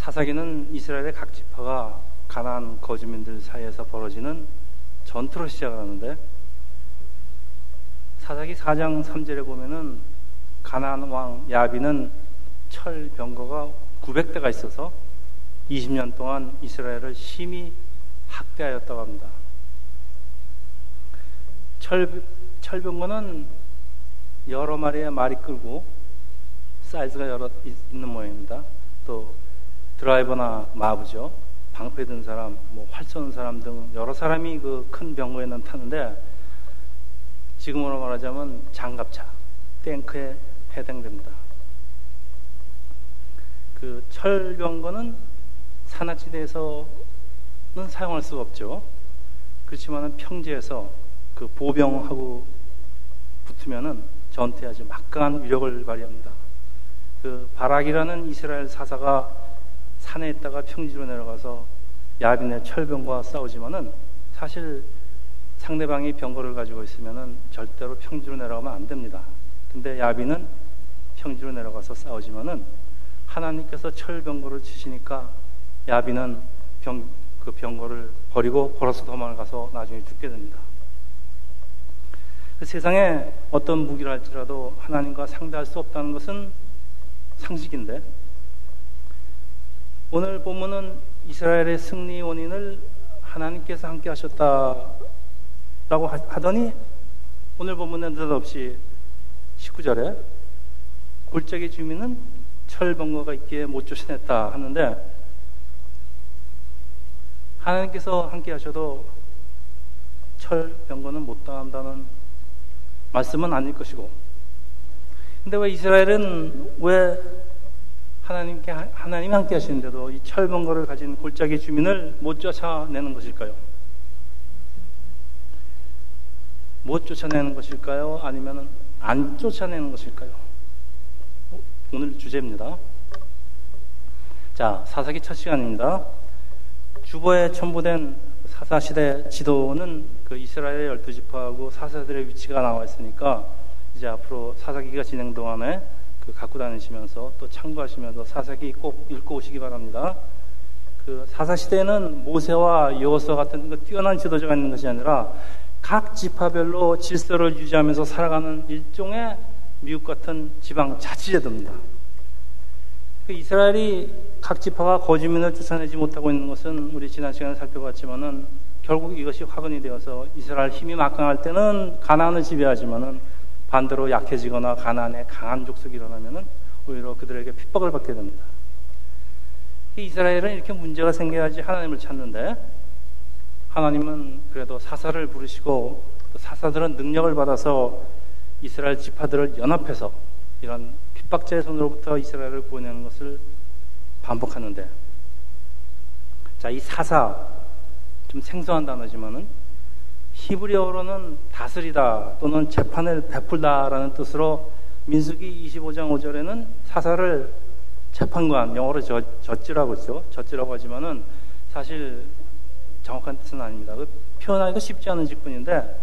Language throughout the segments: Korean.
사사기는 이스라엘의 각 지파가 가나안 거주민들 사이에서 벌어지는 전투로 시작하는데 사사기 4장 3절에 보면은 가나안 왕 야비는 철 병거가 900대가 있어서 20년 동안 이스라엘을 심히 학대하였다고 합니다. 철, 철병거는 여러 마리의 말이 끌고 사이즈가 여러 있는 모양입니다. 또 드라이버나 마부죠. 방패 든 사람, 뭐 활 쏘는 사람 등 여러 사람이 그 큰 병거에는 타는데 지금으로 말하자면 장갑차, 탱크에 해당됩니다. 그 철병거는 산악지대에서는 사용할 수가 없죠. 그렇지만 평지에서 그 보병하고 붙으면은 전투에 아주 막강한 위력을 발휘합니다. 그 바락이라는 이스라엘 사사가 산에 있다가 평지로 내려가서 야빈의 철병과 싸우지만은 사실 상대방이 병거를 가지고 있으면은 절대로 평지로 내려가면 안 됩니다. 근데 야빈은 평지로 내려가서 싸우지만은 하나님께서 철병거를 치시니까 야빈은 병, 그 병거를 버리고 걸어서 도망을 가서 나중에 죽게 됩니다. 그 세상에 어떤 무기를 할지라도 하나님과 상대할 수 없다는 것은 상식인데 오늘 본문은 이스라엘의 승리 원인을 하나님께서 함께 하셨다라고 하더니 오늘 본문에 느닷없이 19절에 골짜기 주민은 철벙거가 있기에 못 쫓아냈다 하는데 하나님께서 함께 하셔도 철병거는 못 당한다는 말씀은 아닐 것이고. 근데 왜 이스라엘은 왜 하나님께 하나님이 함께 하시는데도 이 철번 거를 가진 골짜기 주민을 못 쫓아내는 것일까요? 못 쫓아내는 것일까요? 아니면 안 쫓아내는 것일까요? 오늘 주제입니다. 자, 사사기 첫 시간입니다. 주보에 첨부된 사사시대 지도는 그 이스라엘 열두 지파하고 사사들의 위치가 나와 있으니까 이제 앞으로 사사기가 진행 동안에 그 갖고 다니시면서 또 참고하시면서 사사기 꼭 읽고 오시기 바랍니다. 그 사사 시대는 모세와 여호수아 같은 그 뛰어난 지도자가 있는 것이 아니라 각 지파별로 질서를 유지하면서 살아가는 일종의 미국 같은 지방 자치제도입니다. 그 이스라엘이 각 지파가 거주민을 쫓아내지 못하고 있는 것은 우리 지난 시간에 살펴봤지만은 결국 이것이 화근이 되어서 이스라엘 힘이 막강할 때는 가나안을 지배하지만은 반대로 약해지거나 가난에 강한 족속이 일어나면은 오히려 그들에게 핍박을 받게 됩니다. 이스라엘은 이렇게 문제가 생겨야지 하나님을 찾는데 하나님은 그래도 사사를 부르시고 사사들은 능력을 받아서 이스라엘 지파들을 연합해서 이런 핍박자의 손으로부터 이스라엘을 구원하는 것을 반복하는데 자, 이 사사 좀 생소한 단어지만은 히브리어로는 다스리다 또는 재판을 베풀다라는 뜻으로 민수기 25장 5절에는 사사를 재판관, 영어로 저, 젖지라고 했죠. 젖지라고 하지만은 사실 정확한 뜻은 아닙니다. 그 표현하기가 쉽지 않은 직분인데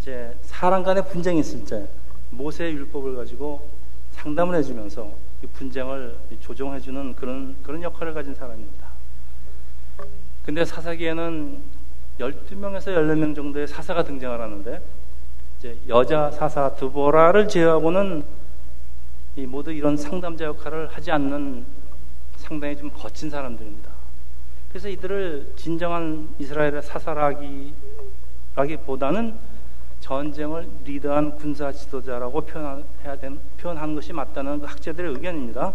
이제 사람 간의 분쟁이 있을 때 모세의 율법을 가지고 상담을 해주면서 이 분쟁을 조정해주는 그런 그런 역할을 가진 사람입니다. 근데 사사기에는 12명에서 14명 정도의 사사가 등장을 하는데 이제 여자 사사 드보라를 제외하고는 이 모두 이런 상담자 역할을 하지 않는 상당히 좀 거친 사람들입니다. 그래서 이들을 진정한 이스라엘의 사사라기라기보다는 전쟁을 리드한 군사 지도자라고 표현해야 된, 표현하는 것이 맞다는 그 학자들의 의견입니다.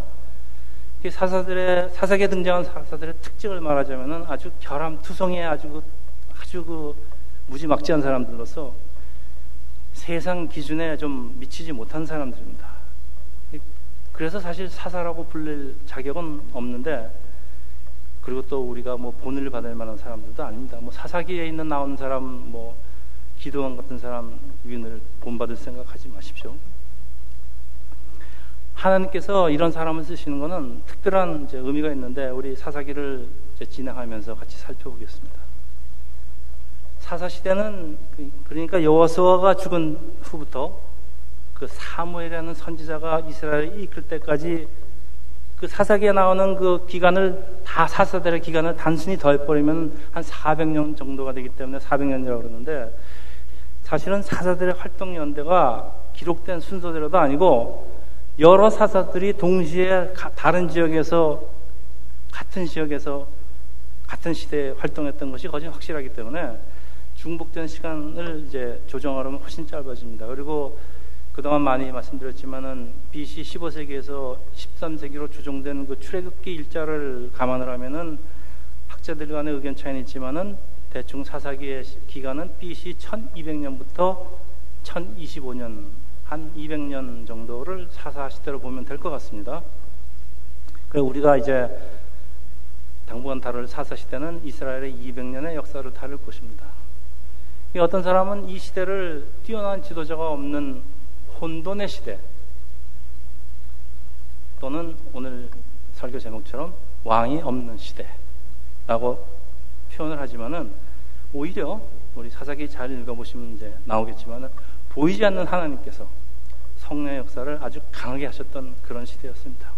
사사들의 사사기에 등장한 사사들의 특징을 말하자면은 아주 결함투성이에 아주 그 아주 그 무지막지한 사람들로서 세상 기준에 좀 미치지 못한 사람들입니다. 그래서 사실 사사라고 불릴 자격은 없는데 그리고 또 우리가 뭐 본을 받을 만한 사람들도 아닙니다. 뭐 사사기에 있는 나오는 사람 뭐 기도원 같은 사람 위인을 본받을 생각하지 마십시오. 하나님께서 이런 사람을 쓰시는 것은 특별한 의미가 있는데 우리 사사기를 진행하면서 같이 살펴보겠습니다. 사사 시대는 그, 그러니까 여호수아가 죽은 후부터 그 사무엘이라는 선지자가 이스라엘을 이끌 때까지 그그 사사기에 나오는 그 기간을 다 사사들의 기간을 단순히 더해버리면 한 400년 정도가 되기 때문에 400년이라고 그러는데 사실은 사사들의 활동 연대가 기록된 순서대로도 아니고 여러 사사들이 동시에 다른 지역에서 같은 지역에서 같은 시대에 활동했던 것이 거진 확실하기 때문에 중복된 시간을 이제 조정하려면 훨씬 짧아집니다. 그리고 그동안 많이 말씀드렸지만은 BC 15세기에서 13세기로 조정된 그 출애굽기 일자를 감안을 하면은 학자들 간의 의견 차이는 있지만은 대충 사사기의 기간은 BC 1200년부터 1025년 한 200년 정도를 사사 시대로 보면 될 것 같습니다. 그리고 우리가 이제 당분간 다룰 사사 시대는 이스라엘의 200년의 역사를 다룰 것입니다. 어떤 사람은 이 시대를 뛰어난 지도자가 없는 혼돈의 시대 또는 오늘 설교 제목처럼 왕이 없는 시대라고 표현을 하지만은 오히려 우리 사사기 잘 읽어보시면 이제 나오겠지만은 보이지 않는 하나님께서 성령의 역사를 아주 강하게 하셨던 그런 시대였습니다.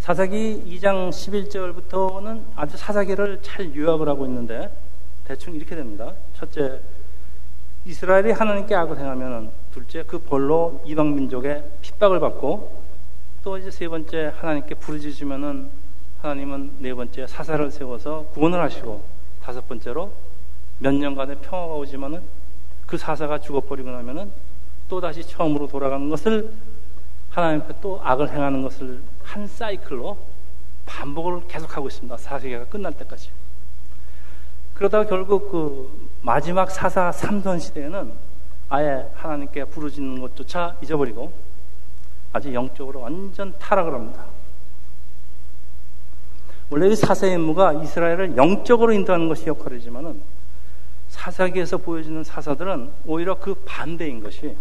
사사기 2장 11절부터는 아주 사사기를 잘 요약을 하고 있는데 대충 이렇게 됩니다. 첫째, 이스라엘이 하나님께 악을 행하면 둘째, 그 벌로 이방 민족의 핍박을 받고 또 이제 세 번째, 하나님께 부르짖으면은 하나님은 네 번째 사사를 세워서 구원을 하시고 다섯 번째로 몇 년간의 평화가 오지만은 그 사사가 죽어버리고 나면은 또 다시 처음으로 돌아가는 것을 하나님 앞에 또 악을 행하는 것을 한 사이클로 반복을 계속하고 있습니다. 사세기가 끝날 때까지. 그러다가 결국 그 마지막 사사 삼선 시대에는 아예 하나님께 부르짖는 것조차 잊어버리고 아주 영적으로 완전 타락을 합니다. 원래 이 사사의 임무가 이스라엘을 영적으로 인도하는 것이 역할이지만은 사사기에서 보여지는 사사들은 오히려 그 반대인 것이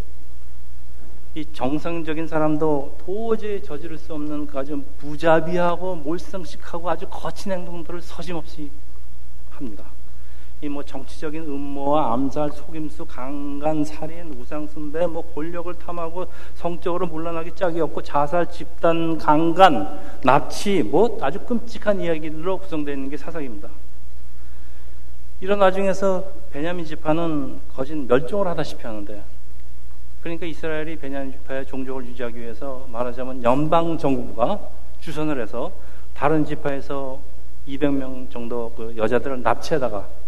이 정상적인 사람도 도저히 저지를 수 없는 그 아주 무자비하고 몰상식하고 아주 거친 행동들을 서심없이 합니다. 이 뭐 정치적인 음모와 암살, 속임수, 강간, 살인, 우상숭배, 뭐 권력을 탐하고 성적으로 물러나기 짝이 없고 자살, 집단, 강간, 납치, 뭐 아주 끔찍한 이야기들로 구성되어 있는 게 사사기입니다. 이런 와중에서 베냐민 지파는 거진 멸종을 하다시피 하는데 그러니까 이스라엘이 베냐민 지파의 종족을 유지하기 위해서 말하자면 연방 정부가 주선을 해서 다른 지파에서 200명 정도 그 여자들을 납치하다가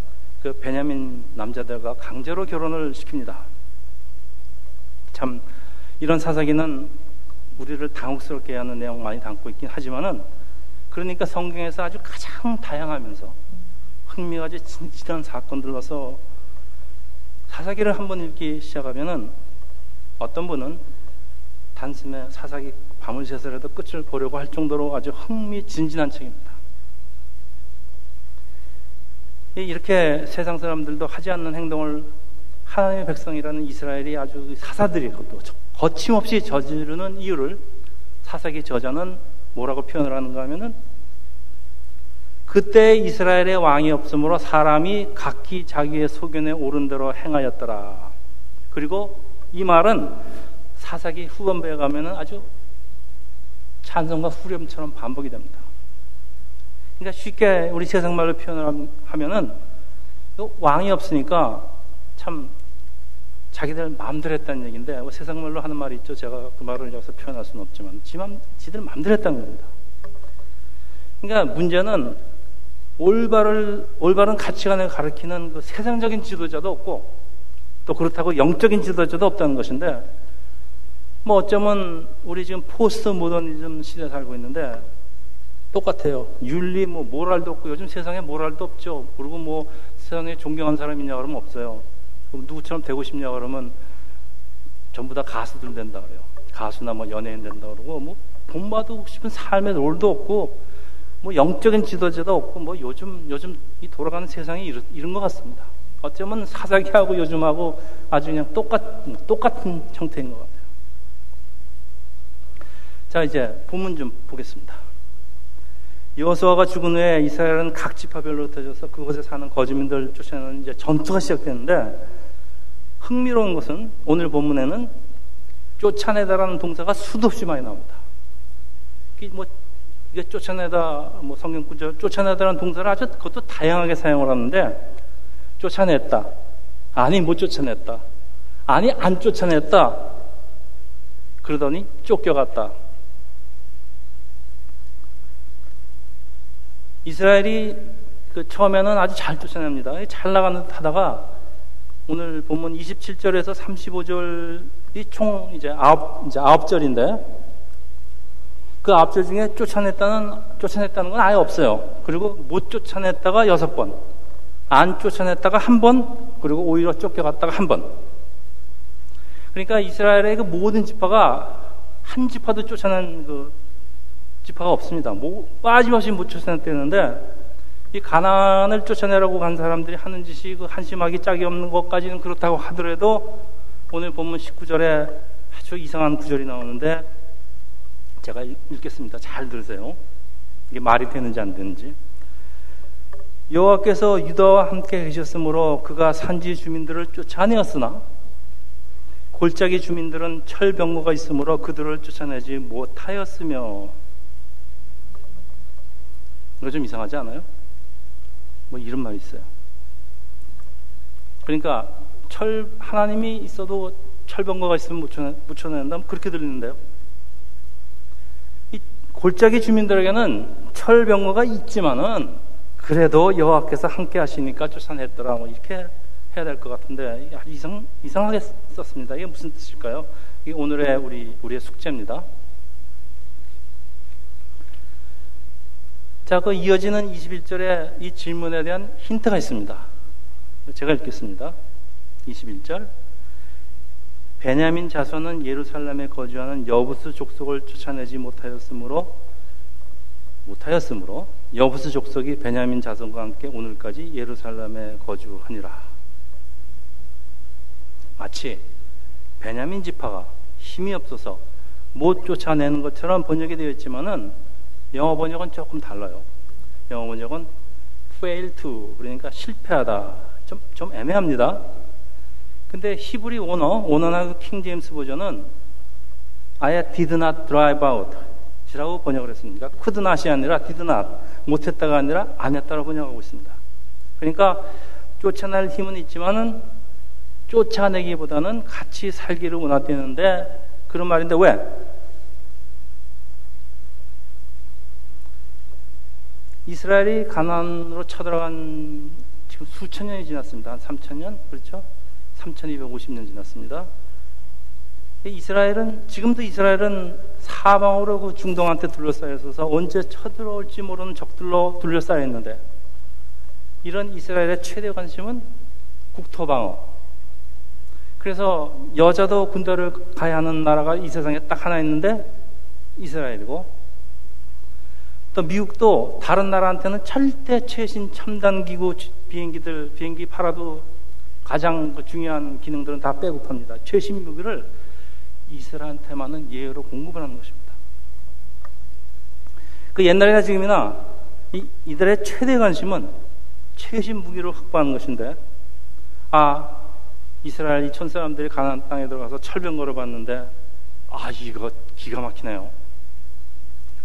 그 베냐민 남자들과 강제로 결혼을 시킵니다. 참 이런 사사기는 우리를 당혹스럽게 하는 내용 많이 담고 있긴 하지만은 그러니까 성경에서 아주 가장 다양하면서 흥미가지 진실한 사건들로서 사사기를 한번 읽기 시작하면은 어떤 분은 단숨에 사사기 밤을 새서라도 끝을 보려고 할 정도로 아주 흥미진진한 책입니다. 이렇게 세상 사람들도 하지 않는 행동을 하나님의 백성이라는 이스라엘이 아주 사사들이 또 거침없이 저지르는 이유를 사사기 저자는 뭐라고 표현을 하는가 하면은 그때 이스라엘의 왕이 없으므로 사람이 각기 자기의 소견에 오른 대로 행하였더라. 그리고 이 말은 사사기 후반부에 가면은 아주 찬성과 후렴처럼 반복이 됩니다. 그러니까 쉽게 우리 세상 말로 표현을 하면은 왕이 없으니까 참 자기들 마음대로 했다는 얘기인데 뭐 세상 말로 하는 말이 있죠. 제가 그 말을 여기서 표현할 수는 없지만 지만 지들 마음대로 했다는 겁니다. 그러니까 문제는 올바를 올바른 가치관을 가르치는 그 세상적인 지도자도 없고 또 그렇다고 영적인 지도자도 없다는 것인데 뭐 어쩌면 우리 지금 포스트 모더니즘 시대에 살고 있는데 똑같아요. 윤리 뭐 모랄도 없고 요즘 세상에 모랄도 없죠. 그리고 뭐 세상에 존경하는 사람 있냐 그러면 없어요. 누구처럼 되고 싶냐 그러면 전부 다 가수들 된다 그래요. 가수나 뭐 연예인 된다 그러고 뭐 본받고 싶은 삶의 롤도 없고 뭐 영적인 지도자도 없고 뭐 요즘 요즘 이 돌아가는 세상이 이런, 이런 것 같습니다. 어쩌면 사사기하고 요즘하고 아주 그냥 똑같 똑같은 형태인 것 같아요. 자 이제 본문 좀 보겠습니다. 여호수아가 죽은 후에 이스라엘은 각 지파별로 흩어져서 그곳에 사는 거주민들 쫓아내는 이제 전투가 시작되는데 흥미로운 것은 오늘 본문에는 쫓아내다라는 동사가 수도 없이 많이 나옵니다. 뭐 이게 쫓아내다 뭐 성경 구절 쫓아내다라는 동사를 아주 그것도 다양하게 사용을 하는데 쫓아냈다. 아니 못 쫓아냈다. 아니 안 쫓아냈다. 그러더니 쫓겨갔다. 이스라엘이 그 처음에는 아주 잘 쫓아냅니다. 잘 나가는 하다가 오늘 본문 27절에서 35절이 총 이제 아홉 이제 아홉 절인데 그 앞절 중에 쫓아냈다는 쫓아냈다는 건 아예 없어요. 그리고 못 쫓아냈다가 여섯 번, 안 쫓아냈다가 한 번, 그리고 오히려 쫓겨갔다가 한 번. 그러니까 이스라엘의 그 모든 지파가 한 지파도 쫓아낸 그 지파가 없습니다. 뭐 빠짐없이 못 쫓아냈다는데 이 가난을 쫓아내라고 간 사람들이 하는 짓이 그 한심하기 짝이 없는 것까지는 그렇다고 하더라도 오늘 본문 19절에 아주 이상한 구절이 나오는데 제가 읽겠습니다. 잘 들으세요. 이게 말이 되는지 안 되는지. 여호와께서 유다와 함께 계셨으므로 그가 산지 주민들을 쫓아내었으나 골짜기 주민들은 철병거가 있으므로 그들을 쫓아내지 못하였으며 이거 좀 이상하지 않아요? 뭐 이런 말이 있어요. 그러니까 철 하나님이 있어도 철병거가 있으면 못 쫓아낸다 그렇게 들리는데요. 골짜기 주민들에게는 철병거가 있지만은 그래도 여호와께서 함께 하시니까 쫓아냈더라 뭐 이렇게 해야 될 것 같은데 이상 이상하게 썼습니다. 이게 무슨 뜻일까요? 이게 오늘의 우리 우리의 숙제입니다. 자, 그 이어지는 21절에 이 질문에 대한 힌트가 있습니다. 제가 읽겠습니다. 21절. 베냐민 자손은 예루살렘에 거주하는 여부스 족속을 쫓아내지 못하였으므로 못하였으므로 여부스 족속이 베냐민 자손과 함께 오늘까지 예루살렘에 거주하니라. 마치 베냐민 지파가 힘이 없어서 못 쫓아내는 것처럼 번역이 되어 있지만은 영어 번역은 조금 달라요. 영어 번역은 fail to 그러니까 실패하다. 좀, 좀 애매합니다. 근데 히브리 원어, 원어나 킹 제임스 버전은 아예 did not drive out 이라고 번역을 했습니다. not이 아니라 not 못했다가 아니라 안 했다고 번역하고 있습니다. 그러니까 쫓아낼 힘은 있지만은 쫓아내기보다는 같이 살기를 원하되는데 그런 말인데 왜? 이스라엘이 가난으로 쳐들어간 지금 수천 년이 지났습니다. 한 3천 년? 그렇죠? 3250년 지났습니다. 이스라엘은 지금도 이스라엘은 사방으로 그 중동한테 둘러싸여 있어서 언제 쳐들어올지 모르는 적들로 둘러싸여 있는데 이런 이스라엘의 최대 관심은 국토 방어. 그래서 여자도 군대를 가야 하는 나라가 이 세상에 딱 하나 있는데 이스라엘이고 또 미국도 다른 나라한테는 절대 최신 첨단 기구 비행기들 비행기 팔아도 가장 그 중요한 기능들은 다 빼고 팝니다. 최신 무기를 이스라엘한테만은 예외로 공급을 하는 것입니다. 그 옛날이나 지금이나 이, 이들의 최대 관심은 최신 무기를 확보하는 것인데, 아, 이스라엘 이천 사람들이 가나안 땅에 들어가서 철병 걸어봤는데, 아, 이거 기가 막히네요.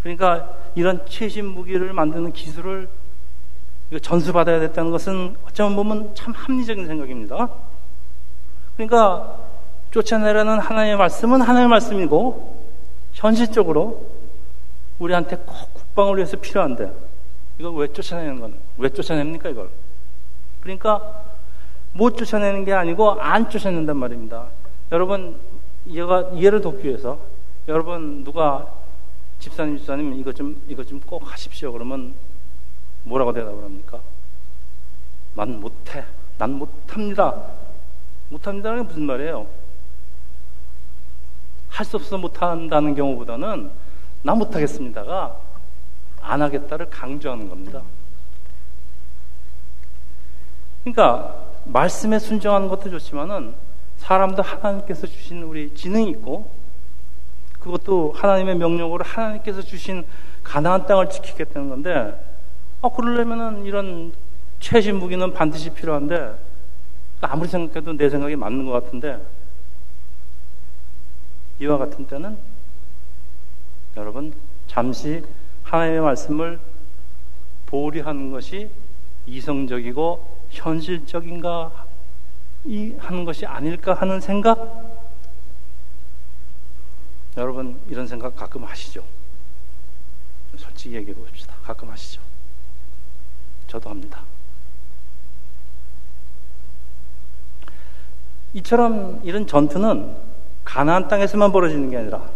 그러니까 이런 최신 무기를 만드는 기술을 전수받아야 됐다는 것은 어쩌면 보면 참 합리적인 생각입니다. 그러니까 쫓아내라는 하나님의 말씀은 하나님의 말씀이고 현실적으로 우리한테 꼭 국방을 위해서 필요한데 이걸 왜 쫓아내는 거는 왜 쫓아냅니까 이걸? 그러니까 못 쫓아내는 게 아니고 안 쫓아낸단 말입니다. 여러분 얘가 이해를 돕기 위해서 여러분 누가 집사님 집사님 이거 좀 이거 좀 꼭 하십시오 그러면 뭐라고 대답을 합니까? 난 못해. 난 못합니다. 못합니다는 게 무슨 말이에요? 할 수 없어 못한다는 경우보다는 나 못하겠습니다가 안 하겠다를 강조하는 겁니다. 그러니까 말씀에 순종하는 것도 좋지만은 사람도 하나님께서 주신 우리 지능이 있고 그것도 하나님의 명령으로 하나님께서 주신 가나안 땅을 지키겠다는 건데 아, 그러려면은 이런 최신 무기는 반드시 필요한데 아무리 생각해도 내 생각이 맞는 것 같은데 이와 같은 때는 여러분 잠시 하나님의 말씀을 보리하는 것이 이성적이고 현실적인가 이 하는 것이 아닐까 하는 생각 여러분 이런 생각 가끔 하시죠? 솔직히 얘기해 봅시다. 가끔 하시죠? 저도 합니다. 이처럼 이런 전투는 가나안 땅에서만 벌어지는 게 아니라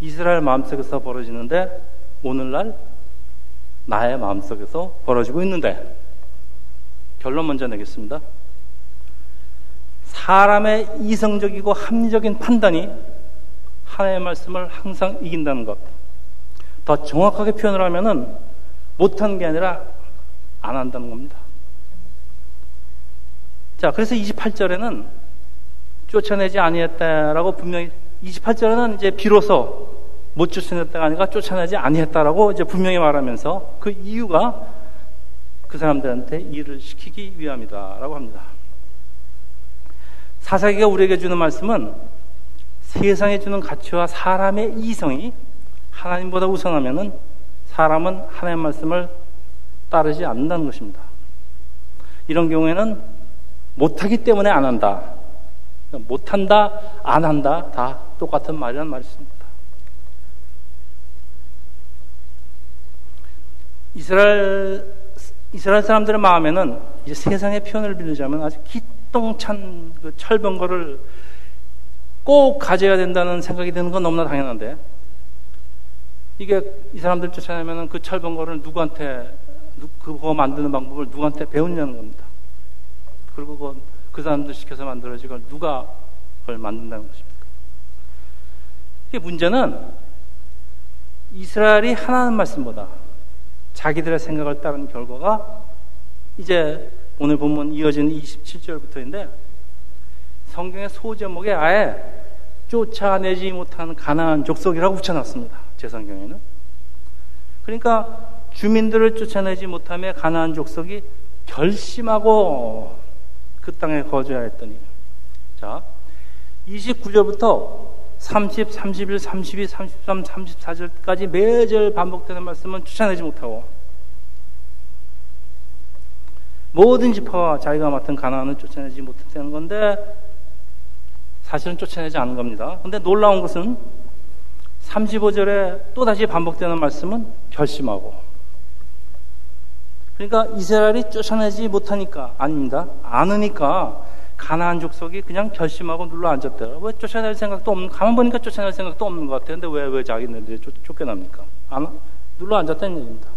이스라엘 마음속에서 벌어지는데 오늘날 나의 마음속에서 벌어지고 있는데 결론 먼저 내겠습니다. 사람의 이성적이고 합리적인 판단이 하나님의 말씀을 항상 이긴다는 것. 더 정확하게 표현을 하면은 못한 게 아니라 안 한다는 겁니다. 자, 그래서 28절에는 쫓아내지 아니했다라고 분명히 28절에는 이제 비로소 못 쫓아냈다가 아니라 쫓아내지 아니했다라고 이제 분명히 말하면서 그 이유가 그 사람들한테 일을 시키기 위함이다라고 합니다. 사사기가 우리에게 주는 말씀은 세상에 주는 가치와 사람의 이성이 하나님보다 우선하면은 사람은 하나님의 말씀을 따르지 않는다는 것입니다. 이런 경우에는 못하기 때문에 안 한다. 못한다, 안 한다, 다 똑같은 말이란 말이습니다. 이스라엘, 이스라엘 사람들의 마음에는 이제 세상의 표현을 빌리자면 아주 기똥찬 그 철병거를 꼭 가져야 된다는 생각이 드는 건 너무나 당연한데 이게 이 사람들 쫓아내면 그 철병거를 누구한테 그거 만드는 방법을 누구한테 배우냐는 겁니다. 그리고 그, 그 사람들 시켜서 만들어지 걸 누가 그걸 만든다는 것입니까? 이게 문제는 이스라엘이 하나님 말씀보다 자기들의 생각을 따른 결과가 이제 오늘 본문 이어지는 27절부터인데 성경의 소제목에 아예 쫓아내지 못한 가나안 족속이라고 붙여놨습니다. 제 성경에는. 그러니까 주민들을 쫓아내지 못하며 가나안 족속이 결심하고 그 땅에 거주해야 했더니 자 29절부터 30, 31, 32, 33, 34절까지 매절 반복되는 말씀은 쫓아내지 못하고 모든 지파와 자기가 맡은 가나안을 쫓아내지 못했다는 건데 사실은 쫓아내지 않은 겁니다. 근데 놀라운 것은 35절에 또다시 반복되는 말씀은 결심하고 그러니까 이스라엘이 쫓아내지 못하니까 아닙니다. 않으니까 가나안 족속이 그냥 결심하고 눌러 앉았대요. 왜 쫓아낼 생각도 없는 가만 보니까 쫓아낼 생각도 없는 것 같아요. 근데 왜 왜 자기네들이 쫓, 쫓겨납니까? 안, 눌러 앉았다는 얘기입니다.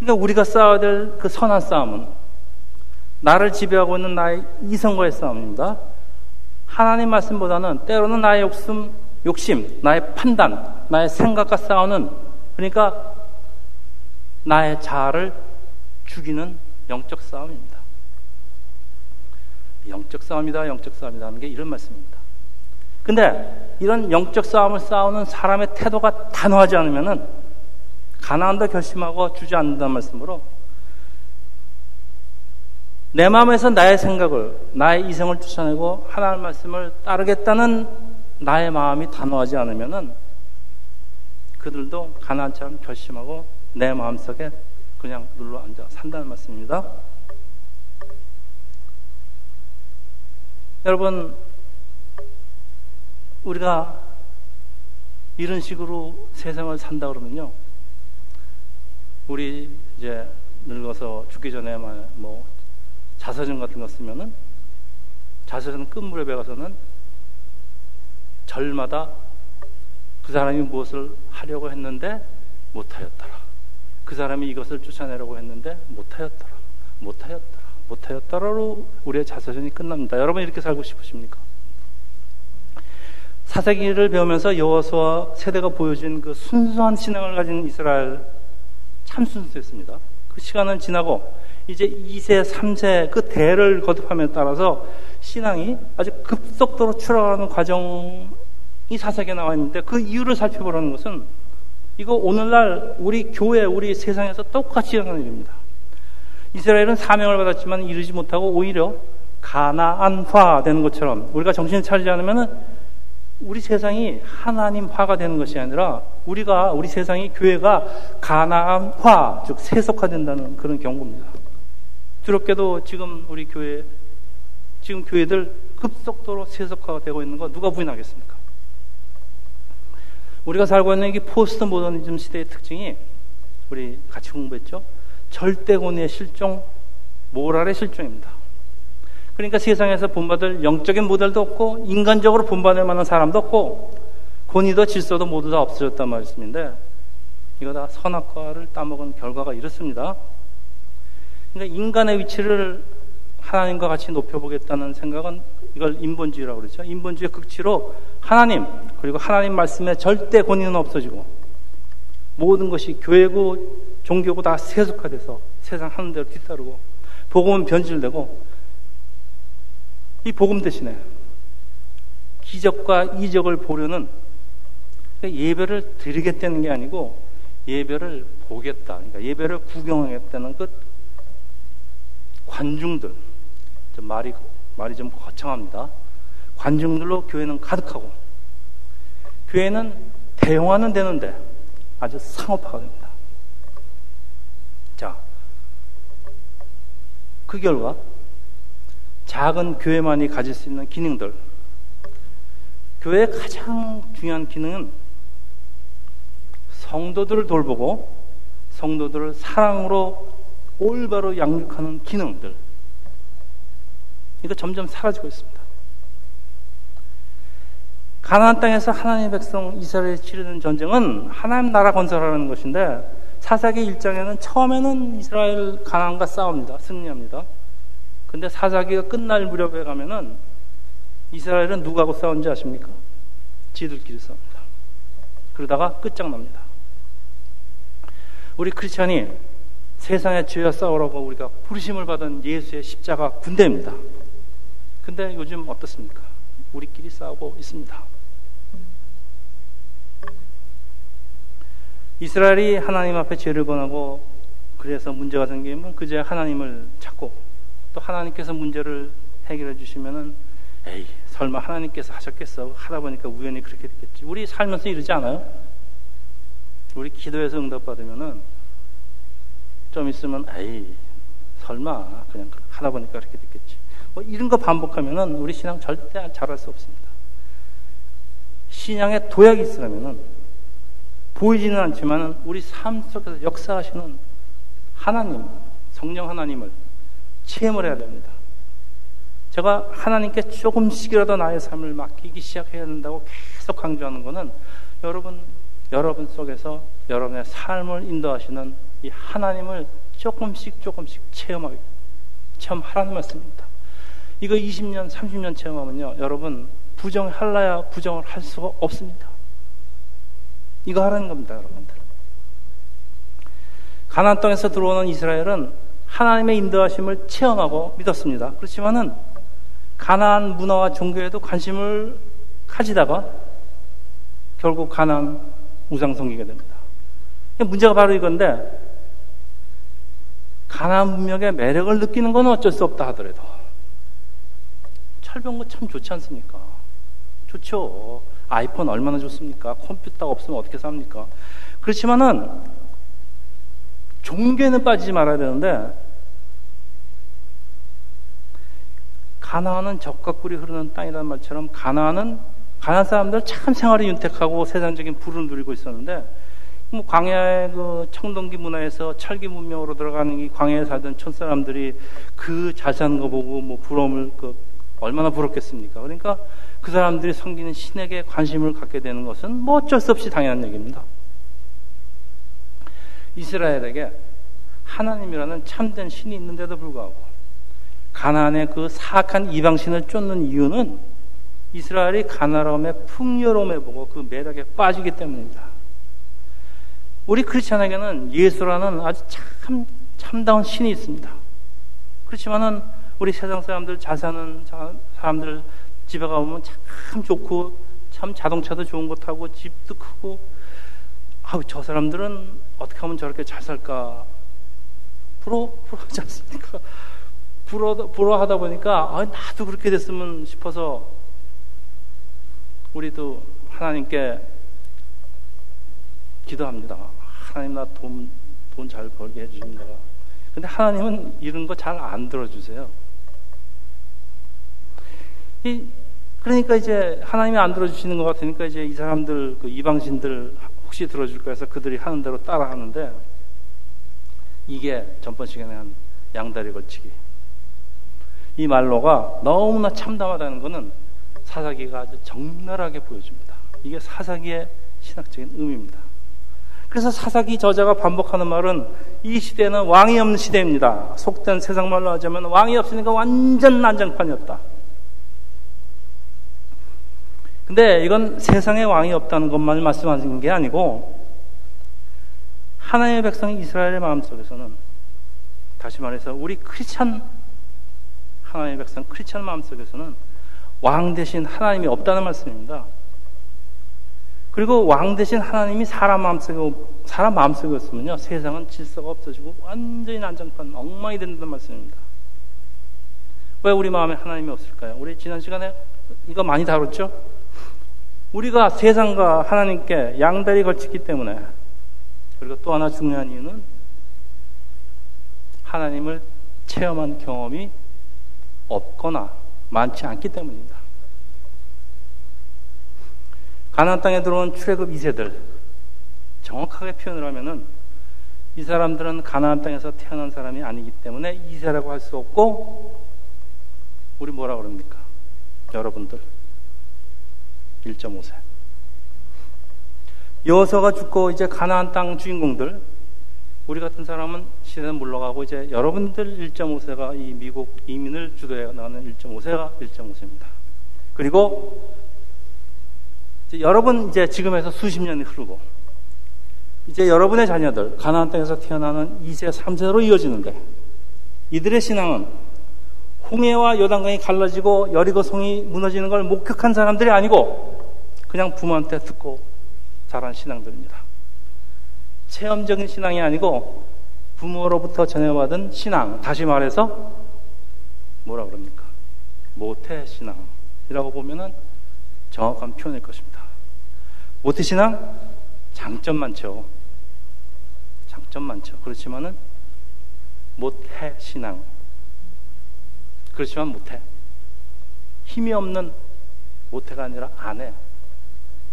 그러니까 우리가 싸워야 될 그 선한 싸움은 나를 지배하고 있는 나의 이성과의 싸움입니다. 하나님 말씀보다는 때로는 나의 욕심, 욕심, 나의 판단, 나의 생각과 싸우는 그러니까 나의 자아를 죽이는 영적 싸움입니다. 영적 싸움이다, 영적 싸움이다 하는 게 이런 말씀입니다. 근데 이런 영적 싸움을 싸우는 사람의 태도가 단호하지 않으면은 가난한다 결심하고 주지않는다는 말씀으로 내 마음에서 나의 생각을, 나의 이성을 쫓아내고 하나님의 말씀을 따르겠다는 나의 마음이 단호하지 않으면은 그들도 가난처럼 결심하고 내 마음속에 그냥 눌러 앉아 산다는 말씀입니다. 여러분, 우리가 이런 식으로 세상을 산다 그러면요. 우리 이제 늙어서 죽기 전에 뭐 자서전 같은 거 쓰면은 자서전 끝물에 배가서는 절마다 그 사람이 무엇을 하려고 했는데 못하였더라. 그 사람이 이것을 쫓아내려고 했는데 못하였더라. 못하였더라. 못하였더라로 우리의 자서전이 끝납니다. 여러분 이렇게 살고 싶으십니까? 사사기를 배우면서 여호수아 세대가 보여준 그 순수한 신앙을 가진 이스라엘 참 순수했습니다. 그 시간은 지나고 이제 2세, 3세 그 대를 거듭함에 따라서 신앙이 아주 급속도로 추락하는 과정이 사색에 나와 있는데 그 이유를 살펴보라는 것은 이거 오늘날 우리 교회, 우리 세상에서 똑같이 일어나는 일입니다. 이스라엘은 사명을 받았지만 이루지 못하고 오히려 가나안화 되는 것처럼 우리가 정신을 차리지 않으면 우리 세상이 하나님화가 되는 것이 아니라 우리가 우리 세상이 교회가 가나안화 즉 세속화된다는 그런 경고입니다. 두렵게도 지금 우리 교회 지금 교회들 급속도로 세속화가 되고 있는 거 누가 부인하겠습니까? 우리가 살고 있는 이 포스트 모더니즘 시대의 특징이 우리 같이 공부했죠. 절대권의 실종, 모랄의 실종입니다. 그러니까 세상에서 본받을 영적인 모델도 없고 인간적으로 본받을 만한 사람도 없고 권위도 질서도 모두 다 없어졌단 말씀인데 이거 다 선악과를 따먹은 결과가 이렇습니다. 그러니까 인간의 위치를 하나님과 같이 높여보겠다는 생각은 이걸 인본주의라고 그러죠. 인본주의 극치로 하나님 그리고 하나님 말씀에 절대 권위는 없어지고 모든 것이 교회고 종교고 다 세속화돼서 세상 하는 대로 뒤따르고 복음은 변질되고 이 복음 대신에 기적과 이적을 보려는 예배를 드리겠다는 게 아니고 예배를 보겠다. 그러니까 예배를 구경하겠다는 그 관중들. 좀 말이, 말이 좀 거창합니다. 관중들로 교회는 가득하고 교회는 대용화는 되는데 아주 상업화가 됩니다. 자, 그 결과 작은 교회만이 가질 수 있는 기능들. 교회의 가장 중요한 기능은 성도들을 돌보고 성도들을 사랑으로 올바로 양육하는 기능들. 이거 점점 사라지고 있습니다. 가나안 땅에서 하나님의 백성 이스라엘이 치르는 전쟁은 하나님 나라 건설하는 것인데 사사기 1장에는 처음에는 이스라엘 가나안과 싸웁니다. 승리합니다. 근데 사사기가 끝날 무렵에 가면은 이스라엘은 누구하고 싸운지 아십니까? 지들끼리 싸웁니다. 그러다가 끝장납니다. 우리 크리스천이 세상의 죄와 싸우라고 우리가 부르심을 받은 예수의 십자가 군대입니다. 근데 요즘 어떻습니까? 우리끼리 싸우고 있습니다. 이스라엘이 하나님 앞에 죄를 권하고 그래서 문제가 생기면 그제 하나님을 찾고 또 하나님께서 문제를 해결해 주시면은 에이 설마 하나님께서 하셨겠어 하다 보니까 우연히 그렇게 됐겠지 우리 살면서 이러지 않아요? 우리 기도해서 응답 받으면은 좀 있으면 에이 설마 그냥 하다 보니까 그렇게 됐겠지 뭐 이런 거 반복하면은 우리 신앙 절대 잘할 수 없습니다 신앙에 도약이 있으려면은 보이지는 않지만은 우리 삶 속에서 역사하시는 하나님 성령 하나님을 체험을 해야 됩니다. 제가 하나님께 조금씩이라도 나의 삶을 맡기기 시작해야 된다고 계속 강조하는 것은 여러분, 여러분 속에서 여러분의 삶을 인도하시는 이 하나님을 조금씩 조금씩 체험하게, 체험하라는 말씀입니다. 이거 20년, 30년 체험하면요, 여러분, 부정할라야 부정을 할 수가 없습니다. 이거 하라는 겁니다, 여러분들. 가나안 땅에서 들어오는 이스라엘은 하나님의 인도하심을 체험하고 믿었습니다. 그렇지만은 가나안 문화와 종교에도 관심을 가지다가 결국 가나안 우상 성기게 됩니다. 문제가 바로 이건데 가나안 문명의 매력을 느끼는 건 어쩔 수 없다 하더라도 철병거 참 좋지 않습니까? 좋죠. 아이폰 얼마나 좋습니까? 컴퓨터가 없으면 어떻게 삽니까? 그렇지만은 종교에는 빠지지 말아야 되는데 가나안은 적과 꿀이 흐르는 땅이라는 말처럼 가나안은 가나안 사람들 참 생활이 윤택하고 세상적인 부를 누리고 있었는데 뭐 광야의 그 청동기 문화에서 철기 문명으로 들어가는 이 광야에 살던 촌 사람들이 그잘 사는 거 보고 뭐 부러움을 그 얼마나 부럽겠습니까? 그러니까 그 사람들이 섬기는 신에게 관심을 갖게 되는 것은 뭐 어쩔 수 없이 당연한 얘기입니다. 이스라엘에게 하나님이라는 참된 신이 있는데도 불구하고 가나안의 그 사악한 이방신을 쫓는 이유는 이스라엘이 가나라움의 풍요로움에 보고 그 매력에 빠지기 때문입니다. 우리 크리스천에게는 예수라는 아주 참 참다운 신이 있습니다. 그렇지만은 우리 세상 사람들 잘 사는 사람들 집에 가보면 참 좋고 참 자동차도 좋은 거 타고 집도 크고 아우 저 사람들은 어떻게 하면 저렇게 잘 살까? 부러, 부러하지 않습니까? 부러, 부러하다 보니까, 아, 나도 그렇게 됐으면 싶어서, 우리도 하나님께 기도합니다. 하나님 나 돈, 돈 잘 벌게 해주십니다. 근데 하나님은 이런 거 잘 안 들어주세요. 이, 그러니까 이제 하나님이 안 들어주시는 것 같으니까 이제 이 사람들, 그 이방신들 혹시 들어줄까 해서 그들이 하는 대로 따라 하는데 이게 전번 시간에 한 양다리 걸치기. 이 말로가 너무나 참담하다는 것은 사사기가 아주 적나라하게 보여줍니다. 이게 사사기의 신학적인 의미입니다. 그래서 사사기 저자가 반복하는 말은 이 시대는 왕이 없는 시대입니다. 속된 세상 말로 하자면 왕이 없으니까 완전 난장판이었다. 근데 이건 세상에 왕이 없다는 것만 말씀하신 게 아니고 하나님의 백성 이스라엘의 마음속에서는 다시 말해서 우리 크리스찬 하나님의 백성 크리스찬 마음속에서는 왕 대신 하나님이 없다는 말씀입니다. 그리고 왕 대신 하나님이 사람 마음속에 사람 마음속이었으면요 세상은 질서가 없어지고 완전히 난장판 엉망이 된다는 말씀입니다. 왜 우리 마음에 하나님이 없을까요? 우리 지난 시간에 이거 많이 다뤘죠? 우리가 세상과 하나님께 양다리 걸치기 때문에 그리고 또 하나 중요한 이유는 하나님을 체험한 경험이 없거나 많지 않기 때문입니다. 가나안 땅에 들어온 출애굽 2세들 정확하게 표현을 하면은 이 사람들은 가나안 땅에서 태어난 사람이 아니기 때문에 2세라고 할 수 없고 우리 뭐라 그럽니까? 여러분들 1.5세. 여서가 죽고 이제 가나안 땅 주인공들 우리 같은 사람은 시대는 물러가고 이제 여러분들 1.5세가 이 미국 이민을 주도해 나가는 1.5세가 1.5세입니다. 그리고 이제 여러분 이제 지금에서 수십 년이 흐르고 이제 여러분의 자녀들 가나안 땅에서 태어나는 2세, 3세로 이어지는데 이들의 신앙은 홍해와 요단강이 갈라지고 여리고 성이 무너지는 걸 목격한 사람들이 아니고 그냥 부모한테 듣고 자란 신앙들입니다. 체험적인 신앙이 아니고 부모로부터 전해받은 신앙, 다시 말해서 뭐라 그럽니까? 모태 신앙이라고 보면은 정확한 표현일 것입니다. 모태 신앙 장점 많죠. 장점 많죠. 그렇지만은 못해 신앙 그렇지만 못해. 힘이 없는 못해가 아니라 안 해.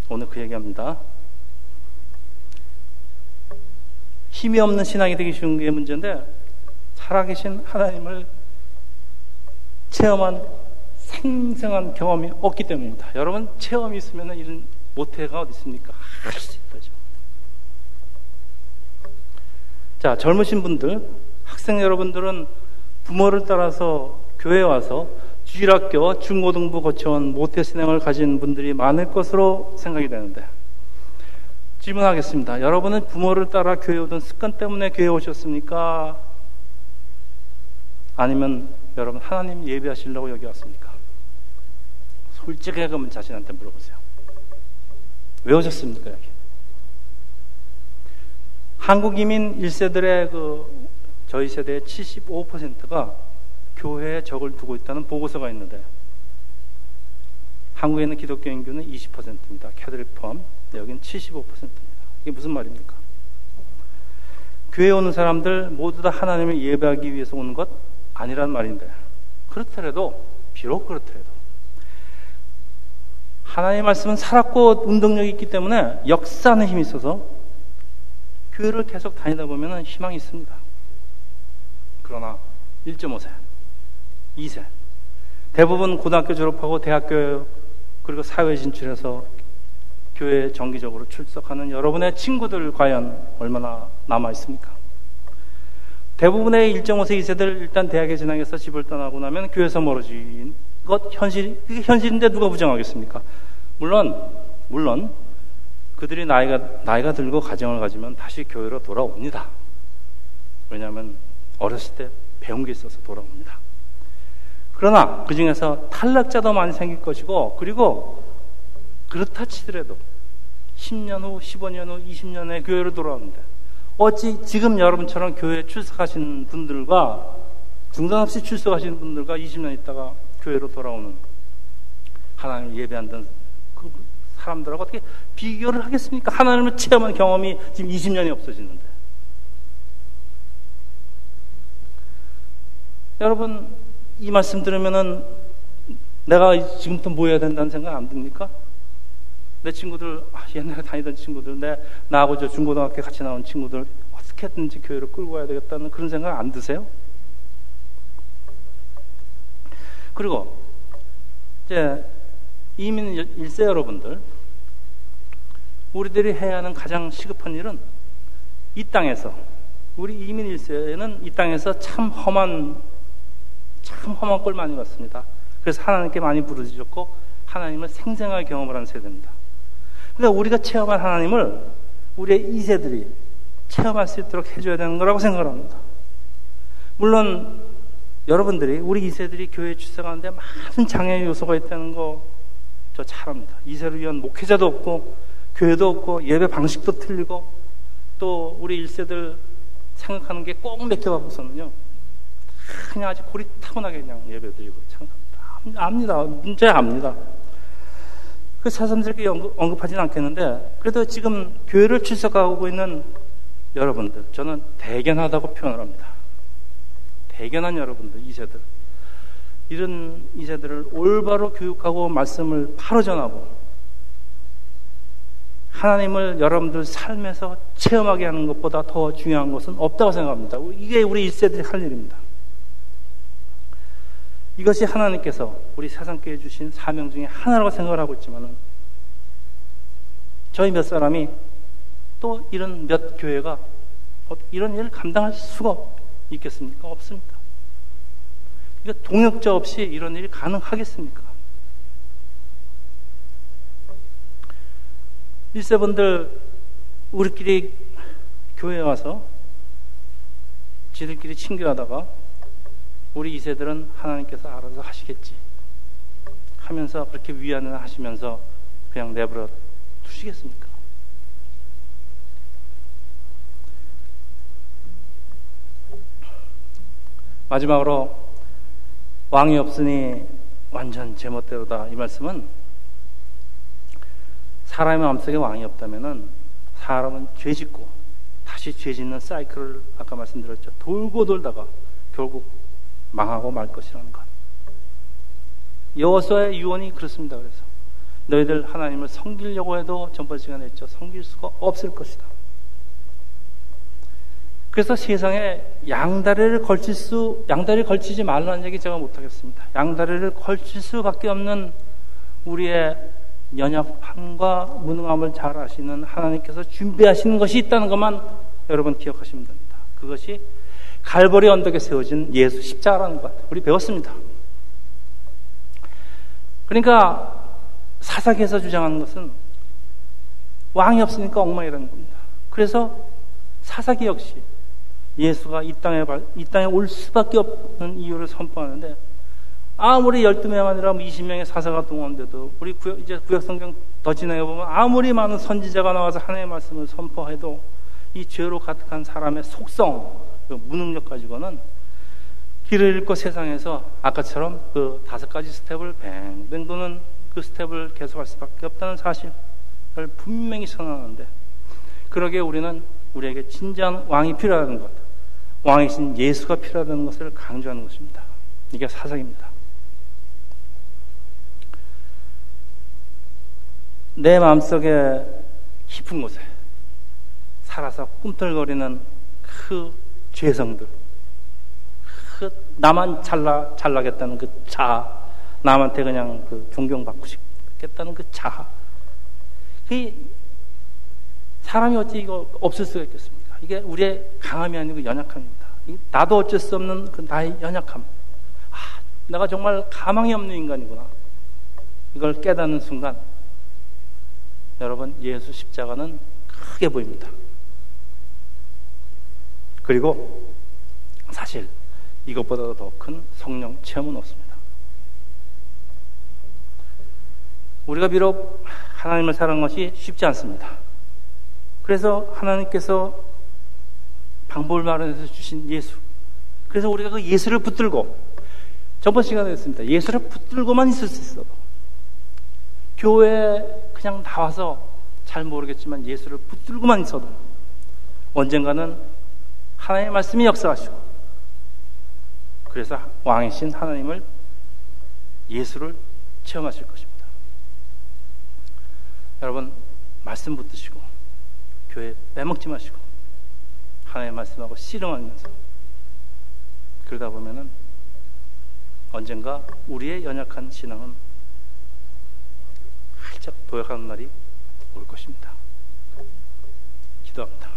오늘 그 얘기합니다. 힘이 없는 신앙이 되기 쉬운 게 문제인데, 살아계신 하나님을 체험한 생생한 경험이 없기 때문입니다. 여러분, 체험이 있으면 이런 모태가 어디 있습니까? 할 수 있다죠. 자, 젊으신 분들, 학생 여러분들은 부모를 따라서 교회에 와서 주일학교, 중고등부 거쳐온 모태신앙을 가진 분들이 많을 것으로 생각이 되는데 질문하겠습니다. 여러분은 부모를 따라 교회 오던 습관 때문에 교회 오셨습니까? 아니면 여러분 하나님 예배하시려고 여기 왔습니까? 솔직하게 그러면 자신한테 물어보세요. 왜 오셨습니까, 여기? 한국 이민 1세들의 그 저희 세대의 75%가 교회에 적을 두고 있다는 보고서가 있는데 한국에는 기독교 인구는 20%입니다. 캐드릭 포함. 여기는 75%입니다. 이게 무슨 말입니까? 교회 오는 사람들 모두 다 하나님을 예배하기 위해서 오는 것 아니란 말인데 그렇더라도 비록 그렇더라도 하나님의 말씀은 살았고 운동력이 있기 때문에 역사하는 힘이 있어서 교회를 계속 다니다 보면 희망이 있습니다. 그러나 1.5세 2세. 대부분 고등학교 졸업하고 대학교 그리고 사회 진출해서 교회 정기적으로 출석하는 여러분의 친구들 과연 얼마나 남아 있습니까? 대부분의 1.5세 2세들 일단 대학에 진학해서 집을 떠나고 나면 교회에서 멀어진 것 현실 그게 현실인데 누가 부정하겠습니까? 물론 물론 그들이 나이가 나이가 들고 가정을 가지면 다시 교회로 돌아옵니다. 왜냐하면 어렸을 때 배운 게 있어서 돌아옵니다. 그러나 그 중에서 탈락자도 많이 생길 것이고, 그리고 그렇다 치더라도 10년 후, 15년 후, 20년 후에 교회로 돌아오는데, 어찌 지금 여러분처럼 교회에 출석하신 분들과 중단 없이 출석하시는 분들과 20년 있다가 교회로 돌아오는 하나님 예배한다는 그 사람들하고 어떻게 비교를 하겠습니까? 하나님을 체험한 경험이 지금 20년이 없어지는데. 여러분, 이 말씀 들으면은 내가 지금부터 뭐 해야 된다는 생각 안 듭니까? 내 친구들, 아, 옛날에 다니던 친구들, 내, 나하고 저 중고등학교 같이 나온 친구들, 어떻게든지 교회를 끌고 와야 되겠다는 그런 생각 안 드세요? 그리고, 이제, 이민 일세 여러분들, 우리들이 해야 하는 가장 시급한 일은 이 땅에서, 우리 이민 일세는 이 땅에서 참 험한, 참 험한 꼴 많이 봤습니다. 그래서 하나님께 많이 부르짖었고, 하나님을 생생하게 경험을 하는 세대입니다. 그러니까 우리가 체험한 하나님을 우리의 이 세들이 체험할 수 있도록 해줘야 되는 거라고 생각을 합니다. 물론 여러분들이 우리 이세들이 교회 출석하는데 많은 장애 요소가 있다는 거 저잘 압니다. 이세를 위한 목회자도 없고 교회도 없고 예배 방식도 틀리고 또 우리 일세들 생각하는 게꼭 갖고서는요 그냥 아주 고리 타고나게 그냥 예배 드리고 참 압니다. 문제 압니다. 그 사람들에게 언급, 하지는 않겠는데 그래도 지금 교회를 출석하고 있는 여러분들 저는 대견하다고 표현을 합니다. 대견한 여러분들 이세들 이런 이세들을 올바로 교육하고 말씀을 바로 전하고 하나님을 여러분들 삶에서 체험하게 하는 것보다 더 중요한 것은 없다고 생각합니다. 이게 우리 1세들이 할 일입니다. 이것이 하나님께서 우리 세상교회 주신 사명 중에 하나라고 생각을 하고 있지만은 저희 몇 사람이 또 이런 몇 교회가 이런 일을 감당할 수가 있겠습니까? 없습니다. 이거 동역자 없이 이런 일이 가능하겠습니까? 일세분들 우리끼리 교회에 와서 지들끼리 친교하다가 우리 이세들은 하나님께서 알아서 하시겠지 하면서 그렇게 위안을 하시면서 그냥 내버려 두시겠습니까? 마지막으로 왕이 없으니 완전 제멋대로다 이 말씀은 사람의 마음속에 왕이 없다면은 사람은 죄 짓고 다시 죄 짓는 사이클을 아까 말씀드렸죠 돌고 돌다가 결국 망하고 말 것이라는 것. 여호수아의 유언이 그렇습니다. 그래서 너희들 하나님을 섬기려고 해도 전번 시간에 했죠. 섬길 수가 없을 것이다. 그래서 세상에 양다리를 걸칠 수, 양다리를 걸치지 말라는 얘기 제가 못하겠습니다. 양다리를 걸칠 수밖에 없는 우리의 연약함과 무능함을 잘 아시는 하나님께서 준비하시는 것이 있다는 것만 여러분 기억하시면 됩니다. 그것이 갈보리 언덕에 세워진 예수 십자가라는 것 우리 배웠습니다. 그러니까 사사기에서 주장하는 것은 왕이 없으니까 엉망이라는 겁니다. 그래서 사사기 역시 예수가 이 땅에 이 땅에 올 수밖에 없는 이유를 선포하는데 아무리 12명 아니라 20명의 뭐 사사가 동원돼도 우리 구역, 이제 구약 성경 더 진행해 보면 아무리 많은 선지자가 나와서 하나님의 말씀을 선포해도 이 죄로 가득한 사람의 속성, 그 무능력 가지고는 길을 잃고 세상에서 아까처럼 그 다섯 가지 스텝을 뱅뱅 도는 그 스텝을 계속할 수밖에 없다는 사실을 분명히 선언하는데 그러게 우리는 우리에게 진지한 왕이 필요하다는 것, 왕이신 예수가 필요하다는 것을 강조하는 것입니다. 이게 사상입니다. 내 마음속에 깊은 곳에 살아서 꿈틀거리는 그 죄성들, 그 나만 잘나, 잘나겠다는 그 자아, 남한테 그냥 그 존경받고 싶겠다는 그 자아. 그 사람이 어찌 이거 없을 수가 있겠습니까? 이게 우리의 강함이 아니고 연약함입니다. 나도 어쩔 수 없는 그 나의 연약함. 아, 내가 정말 가망이 없는 인간이구나. 이걸 깨닫는 순간, 여러분, 예수 십자가는 크게 보입니다. 그리고 사실 이것보다도 더큰 성령 체험은 없습니다. 우리가 비록 하나님을 사랑하는 것이 쉽지 않습니다. 그래서 하나님께서 방법을 마련해서 주신 예수. 그래서 우리가 그 예수를 붙들고 저번 시간에 했습니다. 예수를 붙들고만 있을 수 있어. 교회 그냥 나와서 잘 모르겠지만 예수를 붙들고만 있어도 언젠가는 하나님의 말씀이 역사하시고 그래서 왕이신 하나님을 예수를 체험하실 것입니다. 여러분 말씀 붙드시고 교회 빼먹지 마시고 하나님의 말씀하고 씨름하면서 그러다 보면은 언젠가 우리의 연약한 신앙은 활짝 도약하는 날이 올 것입니다. 기도합니다.